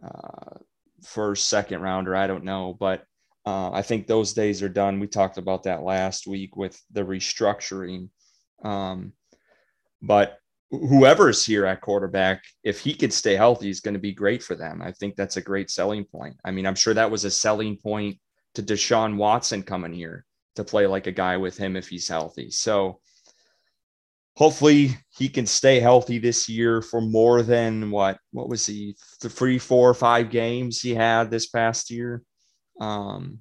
Speaker 1: uh, first, second rounder. I don't know, but uh, I think those days are done. We talked about that last week with the restructuring. Um, but whoever's here at quarterback, if he could stay healthy, is going to be great for them. I think that's a great selling point. I mean, I'm sure that was a selling point to Deshaun Watson coming here to play like a guy with him if he's healthy. So hopefully he can stay healthy this year for more than what what was he the three four five games he had this past year um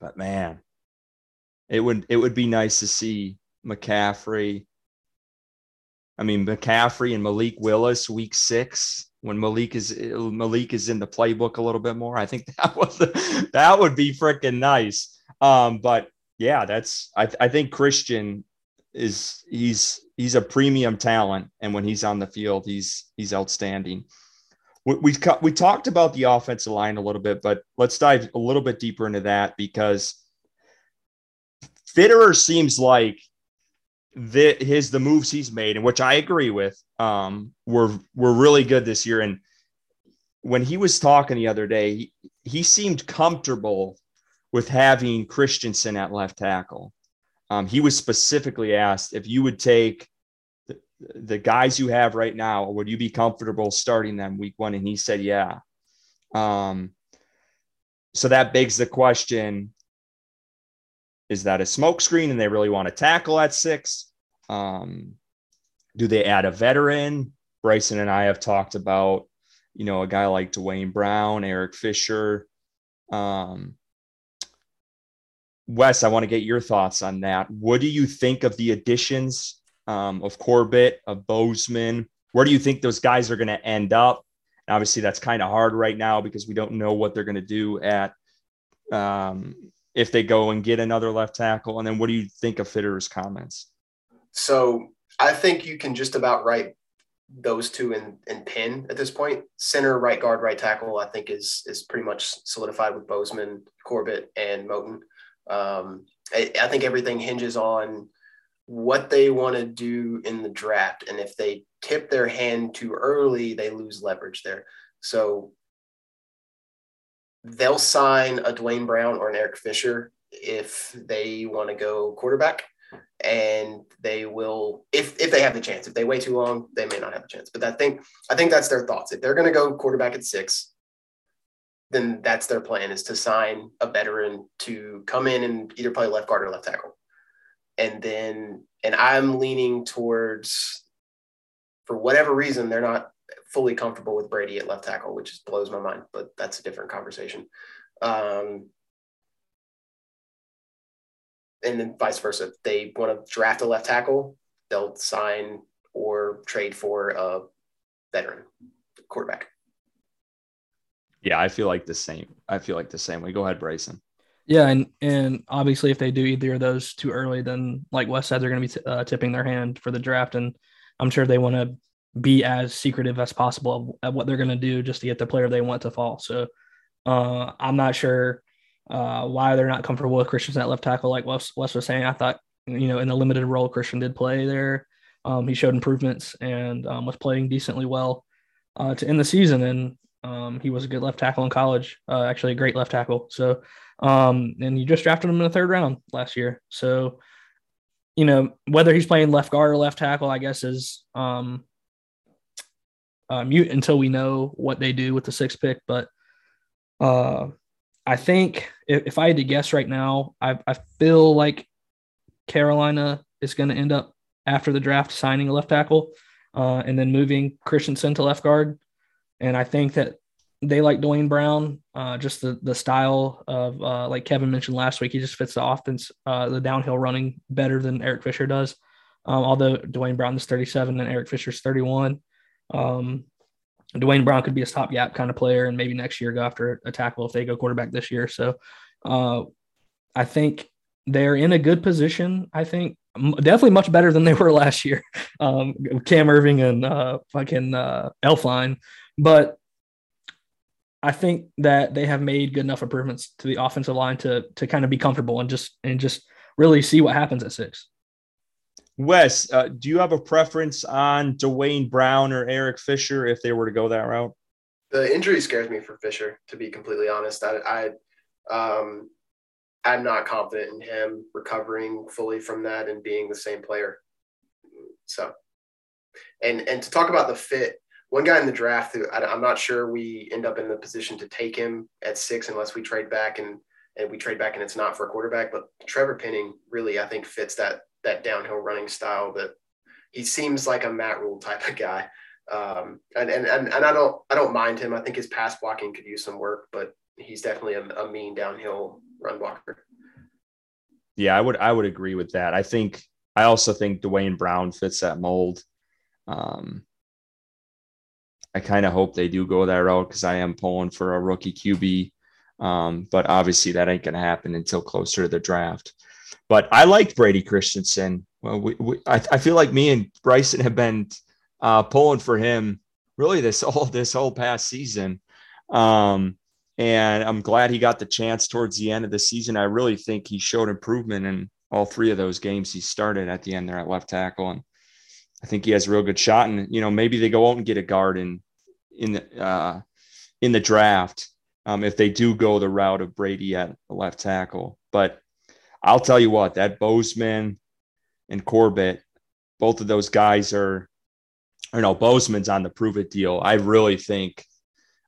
Speaker 1: but man it would it would be nice to see mccaffrey. I mean mccaffrey and malik willis week six when malik is malik is in the playbook a little bit more. I think that was that would be freaking nice. Um but yeah that's I, I think christian is he's he's a premium talent, and when he's on the field, he's he's outstanding. We we, talked about the offensive line a little bit, but let's dive a little bit deeper into that because Fitterer seems like that his the moves he's made, and which I agree with, um, were were really good this year. And when he was talking the other day, he, he seemed comfortable with having Christensen at left tackle. Um, he was specifically asked if you would take the, guys you have right now, would you be comfortable starting them week one? And he said, yeah. Um, so that begs the question is that a smokescreen and they really want to tackle at six? Um, do they add a veteran? Bryson and I have talked about, you know, a guy like Duane Brown, Eric Fisher. Um, Wes, I want to get your thoughts on that. What do you think of the additions um, of Corbett, of Bozeman? Where do you think those guys are going to end up? And obviously, that's kind of hard right now because we don't know what they're going to do at um, if they go and get another left tackle. And then, what do you think of Fitterer's comments?
Speaker 2: So, I think you can just about write those two in, in pin at this point. Center, right guard, right tackle, I think is is pretty much solidified with Bozeman, Corbett, and Moton. Um, I, I think everything hinges on what they want to do in the draft. And if they tip their hand too early, they lose leverage there. So they'll sign a Duane Brown or an Eric Fisher if they want to go quarterback. And they will, if if they have the chance. If they wait too long, they may not have a chance. But I think I think that's their thoughts. If they're going to go quarterback at six, then that's their plan is to sign a veteran to come in and either play left guard or left tackle. And then, and I'm leaning towards, for whatever reason, they're not fully comfortable with Brady at left tackle, which just blows my mind, but that's a different conversation. Um, and then vice versa. They want to draft a left tackle, they'll sign or trade for a veteran quarterback.
Speaker 1: Yeah, I feel like the same. I feel like the same way. Go ahead, Bryson.
Speaker 3: Yeah, and and obviously, if they do either of those too early, then like Wes said, they're going to be t- uh, tipping their hand for the draft, and I'm sure they want to be as secretive as possible at what they're going to do just to get the player they want to fall. So uh, I'm not sure uh, why they're not comfortable with Christian at left tackle, like Wes, Wes was saying. I thought you know in the limited role Christian did play there. Um, he showed improvements and um, was playing decently well uh, to end the season, and um, he was a good left tackle in college, uh, actually a great left tackle. So, um, and you just drafted him in the third round last year. So, you know, whether he's playing left guard or left tackle, I guess is um, uh, mute until we know what they do with the sixth pick. But uh, I think if, if I had to guess right now, I, I feel like Carolina is going to end up after the draft signing a left tackle uh, and then moving Christensen to left guard. And I think that they like Duane Brown, uh, just the the style of uh, like Kevin mentioned last week. He just fits the offense, uh, the downhill running better than Eric Fisher does. Um, although Duane Brown is 37 and Eric Fisher's 31. Um, Duane Brown could be a stopgap kind of player, and maybe next year go after a tackle if they go quarterback this year. So uh, I think they're in a good position. I think definitely much better than they were last year. Um, Cam Erving and uh, fucking uh, Elflein, but I think that they have made good enough improvements to the offensive line to to kind of be comfortable and just and just really see what happens at six.
Speaker 1: Wes, uh, do you have a preference on Duane Brown or Eric Fisher if they were to go that route?
Speaker 2: The injury scares me for Fisher, to be completely honest. I, I um, I'm not confident in him recovering fully from that and being the same player. So, and and to talk about the fit, one guy in the draft who I, am not sure we end up in the position to take him at six unless we trade back and and we trade back and it's not for a quarterback. But Trevor Penning really I think fits that that downhill running style that he seems like a Matt Rhule type of guy. Um, and, and, and, and I don't, I don't mind him. I think his pass blocking could use some work, but he's definitely a, a mean downhill run blocker.
Speaker 1: Yeah, I would I would agree with that. I think I also think Duane Brown fits that mold. Um, I kind of hope they do go that route because I am pulling for a rookie QB. Um, but obviously that ain't going to happen until closer to the draft. But I liked Brady Christensen. Well, we, we I, I, feel like me and Bryson have been uh, pulling for him really this whole this whole past season. Um, and I'm glad he got the chance towards the end of the season. I really think he showed improvement in all three of those games he started at the end there at left tackle. And I think he has a real good shot. And, you know, maybe they go out and get a guard in, in the, uh, in the draft um, if they do go the route of Brady at the left tackle. But I'll tell you what, that Bozeman and Corbett, both of those guys are, or no, Bozeman's on the prove it deal. I really think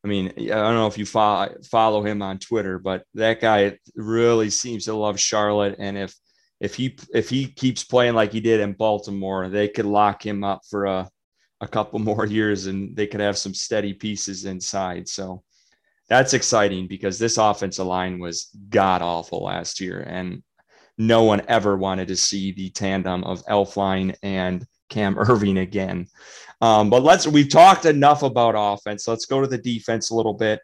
Speaker 1: I mean, I don't know if you follow, follow him on Twitter, but that guy really seems to love Charlotte. And if if he if he keeps playing like he did in Baltimore, they could lock him up for a a couple more years, and they could have some steady pieces inside. So that's exciting because this offensive line was god awful last year, and no one ever wanted to see the tandem of Elflein and Cam Erving again. Um, but let's we've talked enough about offense. Let's go to the defense a little bit.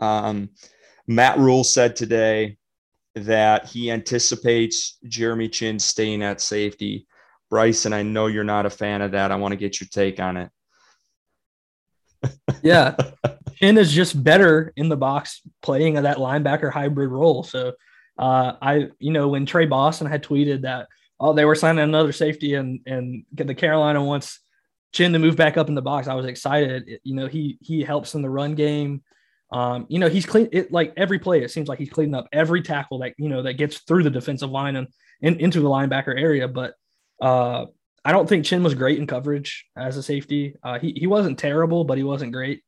Speaker 1: Um, Matt Rhule said today that he anticipates Jeremy Chinn staying at safety. Bryson, I know you're not a fan of that. I want to get your take on it.
Speaker 3: yeah. Chinn is just better in the box playing that linebacker hybrid role. So uh, I, you know, when Tre Boston had tweeted that, oh, they were signing another safety and and the Carolina wants Chinn to move back up in the box. I was excited. It, you know, he he helps in the run game. Um, you know, he's clean it like every play. It seems like he's cleaning up every tackle that you know that gets through the defensive line and, into the linebacker area. But uh, I don't think Chinn was great in coverage as a safety. Uh, he he wasn't terrible, but he wasn't great.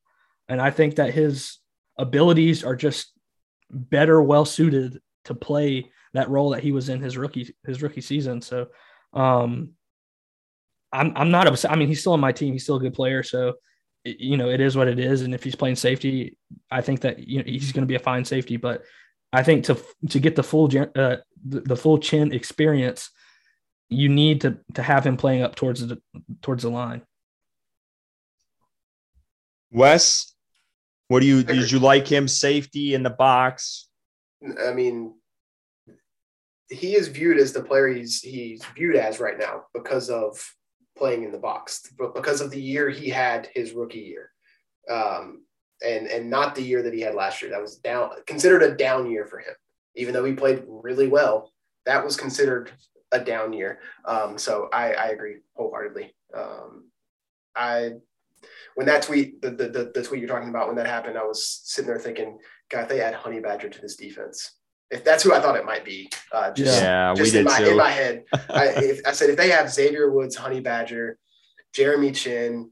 Speaker 3: And I think that his abilities are just better, well suited to play that role that he was in his rookie his rookie season. So um, I'm I'm not upset. I mean, he's still on my team. He's still a good player. So, you know, it is what it is. And if he's playing safety, I think that you know he's going to be a fine safety. But I think to to get the full uh, the, the full Chinn experience, you need to to have him playing up towards the towards the line.
Speaker 1: Wes, what do you did you like him safety in the box?
Speaker 2: I mean, he is viewed as the player he's he's viewed as right now because of playing in the box, because of the year he had his rookie year, um, and and not the year that he had last year. That was down considered a down year for him, even though he played really well. That was considered a down year. Um, so I, I agree wholeheartedly. Um, I when that tweet the, the the tweet you're talking about when that happened, I was sitting there thinking, God, they add Honey Badger to this defense, if that's who I thought it might be. Uh, just, yeah, just we in did my, too. In my head, I, if, I said if they have Xavier Woods, Honey Badger, Jeremy Chinn,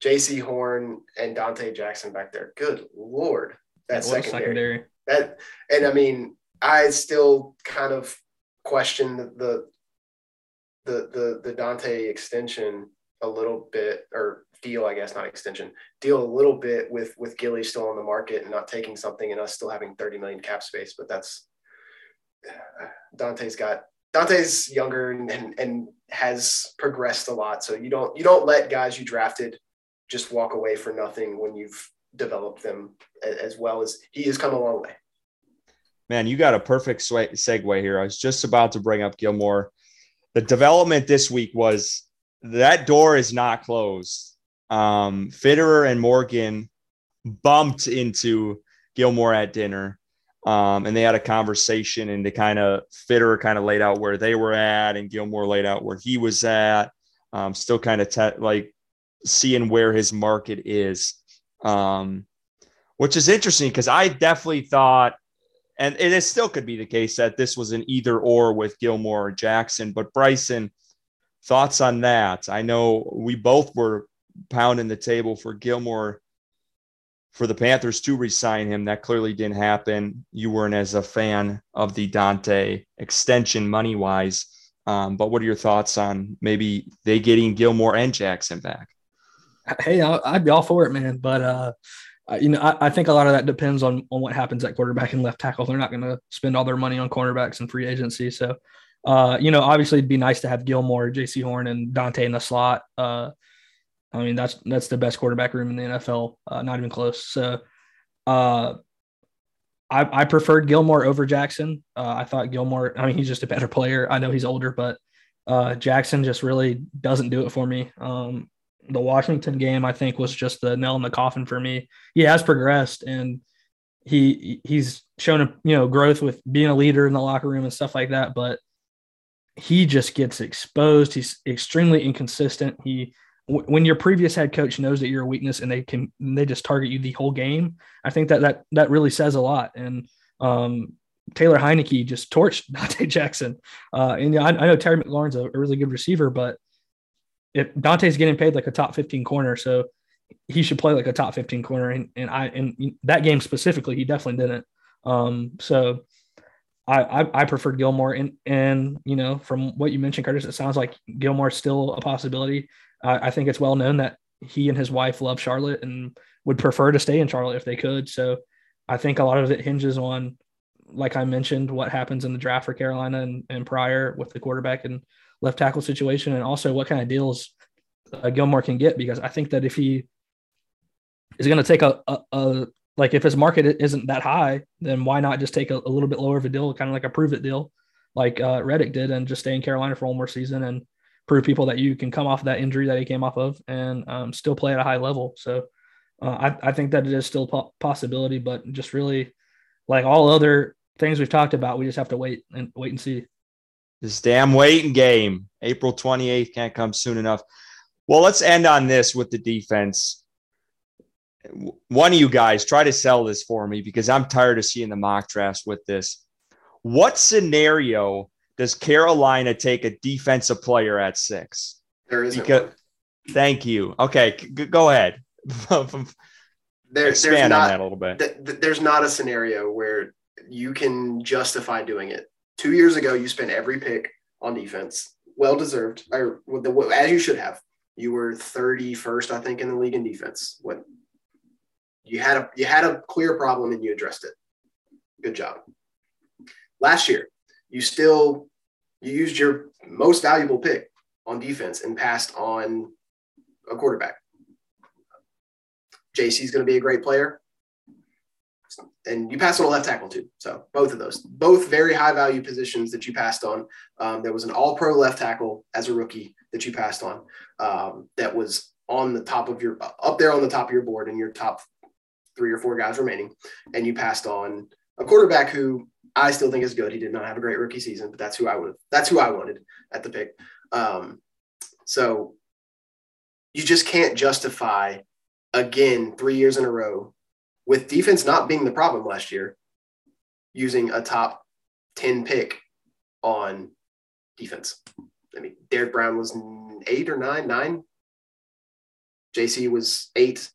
Speaker 2: J.C. Horn and Donte Jackson back there. Good lord, that secondary. secondary. That and I mean, I still kind of question the the the the Donte extension a little bit, or deal, I guess, not extension, deal a little bit with with Gilly still on the market and not taking something and us still having 30 million cap space. But that's Donte's got Donte's younger and, and, and has progressed a lot. So you don't you don't let guys you drafted just walk away for nothing when you've developed them as well as he has come a long way.
Speaker 1: Man, you got a perfect segue here. I was just about to bring up Gilmore. The development this week was that door is not closed. Um, Fitterer and Morgan bumped into Gilmore at dinner. Um, and they had a conversation and they kind of Fitter kind of laid out where they were at and Gilmore laid out where he was at. Um, still kind of te- like seeing where his market is. Um, which is interesting because I definitely thought, and it still could be the case that this was an either or with Gilmore or Jackson. But Bryson, thoughts on that? I know we both were pounding the table for Gilmore for the Panthers to resign him. That clearly didn't happen. You weren't as a fan of the Donte extension money wise. Um, but what are your thoughts on maybe they getting Gilmore and Jackson back?
Speaker 3: Hey, I'd be all for it, man. But uh, you know, I, I, think a lot of that depends on on what happens at quarterback and left tackle. They're not going to spend all their money on cornerbacks and free agency. So, uh, you know, obviously it'd be nice to have Gilmore, JC Horn, and Donte in the slot. Uh, I mean, that's that's the best quarterback room in the NFL. Uh, not even close. So, uh, I, I preferred Gilmore over Jackson. Uh, I thought Gilmore. I mean, he's just a better player. I know he's older, but uh, Jackson just really doesn't do it for me. Um, the Washington game, I think, was just the nail in the coffin for me. He has progressed and he he's shown a you know growth with being a leader in the locker room and stuff like that, but he just gets exposed. He's extremely inconsistent. He when your previous head coach knows that you're a weakness and they can they just target you the whole game, I think that that that really says a lot. And um, Taylor Heinicke just torched Donte Jackson. Uh, and I, I know Terry McLaurin's a, a, really good receiver, but if Donte's getting paid like a top 15 corner, so he should play like a top 15 corner. And, and I and that game specifically, he definitely didn't. Um, so I, I, I preferred Gilmore and and you know from what you mentioned, Curtis, it sounds like Gilmore's still a possibility. I think it's well known that he and his wife love Charlotte and would prefer to stay in Charlotte if they could. So I think a lot of it hinges on, like I mentioned, what happens in the draft for Carolina and, and prior with the quarterback and left tackle situation, and also what kind of deals uh, Gilmore can get. Because I think that if he is going to take a, a, a, like if his market isn't that high, then why not just take a, a little bit lower of a deal, kind of like a prove it deal, like uh, Reddick did, and just stay in Carolina for one more season and prove people that you can come off of that injury that he came off of and um, still play at a high level. So uh, I, I, think that it is still a possibility, but just really like all other things we've talked about, we just have to wait and wait and see.
Speaker 1: This damn waiting game, April 28th can't come soon enough. Well, let's end on this with the defense. One of you guys try to sell this for me because I'm tired of seeing the mock drafts with this. What scenario does Carolina take a defensive player at six?
Speaker 2: There isn't. Because, one.
Speaker 1: Thank you. Okay, g- go ahead.
Speaker 2: there, Expand not, on that a little bit. Th- th- there's not a scenario where you can justify doing it. Two years ago, you spent every pick on defense, well deserved, or as you should have. You were 31st, I think, in the league in defense. What you had a you had a clear problem and you addressed it. Good job. Last year, you still you used your most valuable pick on defense and passed on a quarterback. JC is going to be a great player. And you passed on a left tackle too. So both of those, both very high value positions that you passed on. Um, there was an all pro left tackle as a rookie that you passed on um, that was on the top of your, up there on the top of your board and your top three or four guys remaining. And you passed on a quarterback who I still think is good. He did not have a great rookie season, but that's who I would that's who I wanted at the pick. Um, so you just can't justify again three years in a row with defense not being the problem last year using a top 10 pick on defense. I mean, Derrick Brown was eight or nine, nine. JC was eight,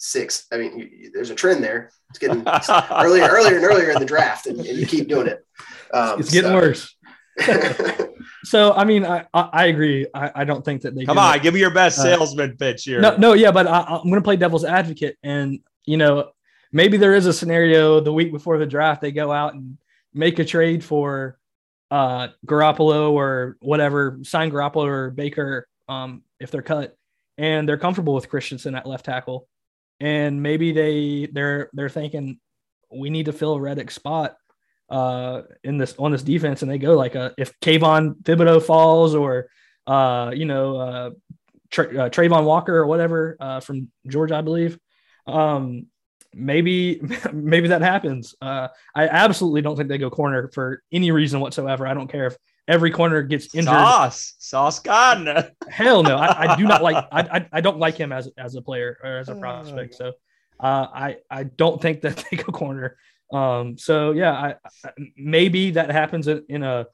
Speaker 2: six. I mean, you, there's a trend there. It's getting earlier, earlier, and earlier in the draft, and, and you keep doing it.
Speaker 3: Um, it's getting so. worse. so I mean, I I, agree. I, I don't think that they
Speaker 1: come on. It. Give me your best uh, salesman uh, pitch here.
Speaker 3: No, no, yeah, but I, I'm going to play devil's advocate, and you know, maybe there is a scenario the week before the draft they go out and make a trade for uh Garoppolo or whatever, sign Garoppolo or Baker um if they're cut, and they're comfortable with Christensen at left tackle, and maybe they they're they're thinking we need to fill a Reddick spot uh, in this on this defense, and they go like a if Kayvon Thibodeaux falls or uh, you know uh, Tra- uh, Travon Walker or whatever uh, from Georgia, I believe. Um, maybe maybe that happens. Uh, I absolutely don't think they go corner for any reason whatsoever. I don't care if every corner gets injured.
Speaker 1: Sauce, Sauce Gardner.
Speaker 3: Hell no, I, I, do not like. I, I, I don't like him as as a player or as a prospect. So uh, I I don't think that they go corner. Um, so yeah, I, I, maybe that happens in, in a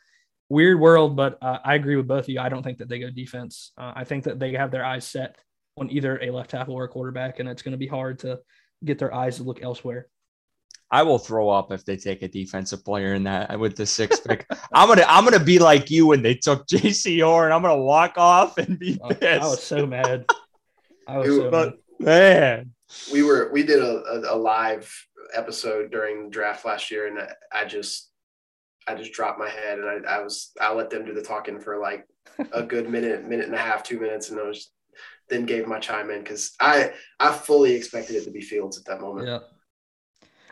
Speaker 3: weird world, but uh, I agree with both of you. I don't think that they go defense. Uh, I think that they have their eyes set on either a left tackle or a quarterback, and it's going to be hard to get their eyes to look elsewhere.
Speaker 1: I will throw up if they take a defensive player in that with the sixth pick. I'm gonna I'm gonna be like you when they took Jaycee Horn. I'm gonna walk off and be pissed. Oh,
Speaker 3: I was so mad. I was
Speaker 1: so but, mad. man.
Speaker 2: We were we did a, a, a live episode during the draft last year, and I just I just dropped my head, and I, I was I let them do the talking for like a good minute, minute and a half, two minutes, and I was then gave my chime in because I I fully expected it to be Fields at that moment.
Speaker 3: Yeah.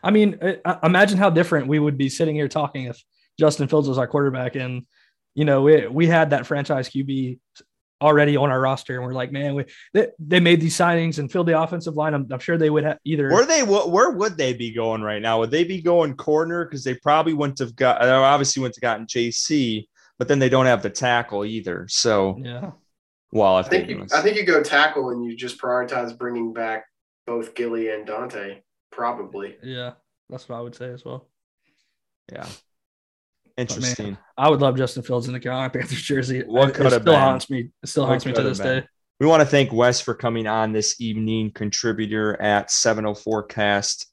Speaker 3: I mean, uh, uh, imagine how different we would be sitting here talking if Justin Fields was our quarterback, and you know we we had that franchise QB already on our roster, and we're like, man, we they, they made these signings and filled the offensive line. I'm, I'm sure they would have either.
Speaker 1: Where they where would they be going right now? Would they be going corner because they probably wouldn't have got obviously wouldn't have gotten JC, but then they don't have the tackle either. So
Speaker 3: yeah.
Speaker 1: Well,
Speaker 2: I think you, I think you go tackle and you just prioritize bringing back both Gilly and Donte, probably.
Speaker 3: Yeah, that's what I would say as well.
Speaker 1: Yeah. Interesting. Man,
Speaker 3: I would love Justin Fields in the Carolina Panthers jersey. What could it still been. haunts me. It still what haunts me to this been. day.
Speaker 1: We want to thank Wes for coming on this evening, contributor at 704 Cast.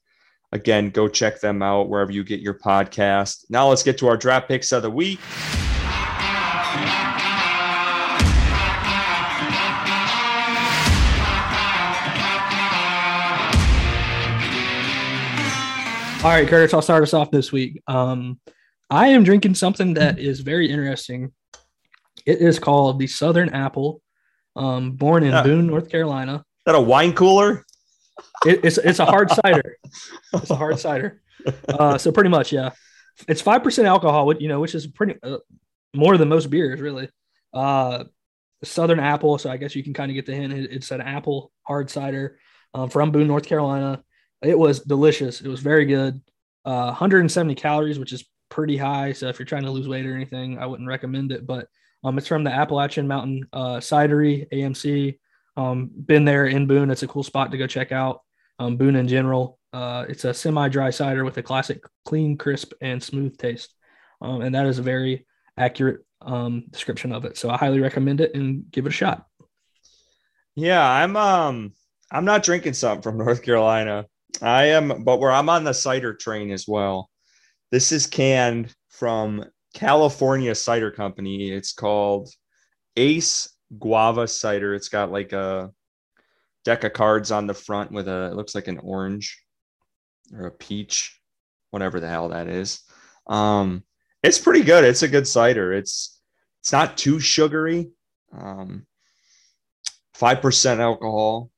Speaker 1: Again, go check them out wherever you get your podcast. Now let's get to our draft picks of the week.
Speaker 3: All right, Curtis, I'll start us off this week. Um, I am drinking something that is very interesting. It is called the Southern Apple, um, born in yeah. Boone, North Carolina. Is
Speaker 1: that a wine cooler?
Speaker 3: It, it's it's a hard cider. It's a hard cider. Uh, so pretty much, yeah, it's five percent alcohol. You know, which is pretty uh, more than most beers, really. Uh, Southern Apple. So I guess you can kind of get the hint. It's an apple hard cider um, from Boone, North Carolina. It was delicious. It was very good. Uh, 170 calories, which is pretty high. So if you're trying to lose weight or anything, I wouldn't recommend it. But um, it's from the Appalachian Mountain uh, Cidery AMC. Um, been there in Boone. It's a cool spot to go check out. Um, Boone in general. Uh, it's a semi-dry cider with a classic, clean, crisp, and smooth taste. Um, and that is a very accurate um, description of it. So I highly recommend it and give it a shot.
Speaker 1: Yeah, I'm um I'm not drinking something from North Carolina. I am, but where I'm on the cider train as well. This is canned from California Cider Company. It's called Ace Guava Cider. It's got like a deck of cards on the front with a it looks like an orange or a peach, whatever the hell that is. Um, it's pretty good. It's a good cider. It's it's not too sugary. Um, five percent alcohol.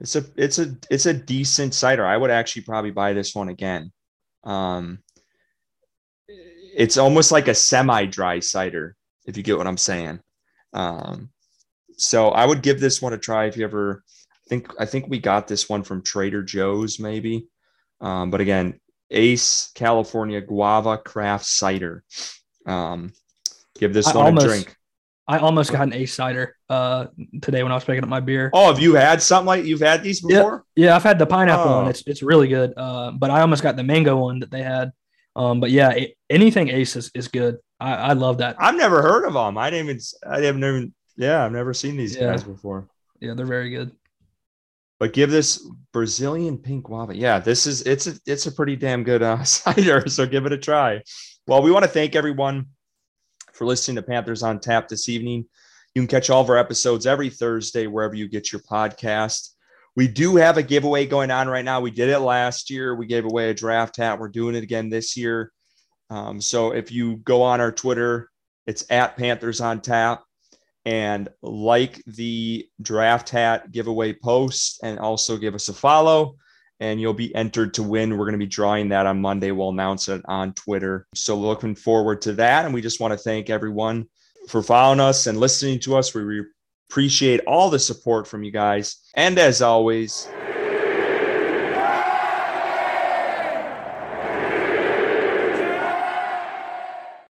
Speaker 1: It's a it's a it's a decent cider. I would actually probably buy this one again. Um, it's almost like a semi-dry cider, if you get what I'm saying. Um, so I would give this one a try if you ever I think I think we got this one from Trader Joe's maybe. Um, but again, Ace California Guava Craft Cider. Um, give this I one almost, a drink.
Speaker 3: I almost got an Ace cider uh, today when I was picking up my beer.
Speaker 1: Oh, have you had something like you've had these before?
Speaker 3: Yeah, yeah I've had the pineapple oh. one. It's it's really good. Uh, but I almost got the mango one that they had. Um, but yeah, it, anything Ace is, is good. I, I love that.
Speaker 1: I've never heard of them. I didn't even. I haven't even. Yeah, I've never seen these yeah. guys before.
Speaker 3: Yeah, they're very good.
Speaker 1: But give this Brazilian pink guava. Yeah, this is it's a it's a pretty damn good uh, cider. So give it a try. Well, we want to thank everyone for listening to Panthers on Tap this evening. You can catch all of our episodes every Thursday wherever you get your podcast. We do have a giveaway going on right now. We did it last year. We gave away a draft hat. We're doing it again this year. Um, so if you go on our Twitter, it's at Panthers on Tap and like the draft hat giveaway post and also give us a follow and you'll be entered to win. We're going to be drawing that on Monday. We'll announce it on Twitter. So looking forward to that. And we just want to thank everyone for following us and listening to us. We appreciate all the support from you guys. And as always,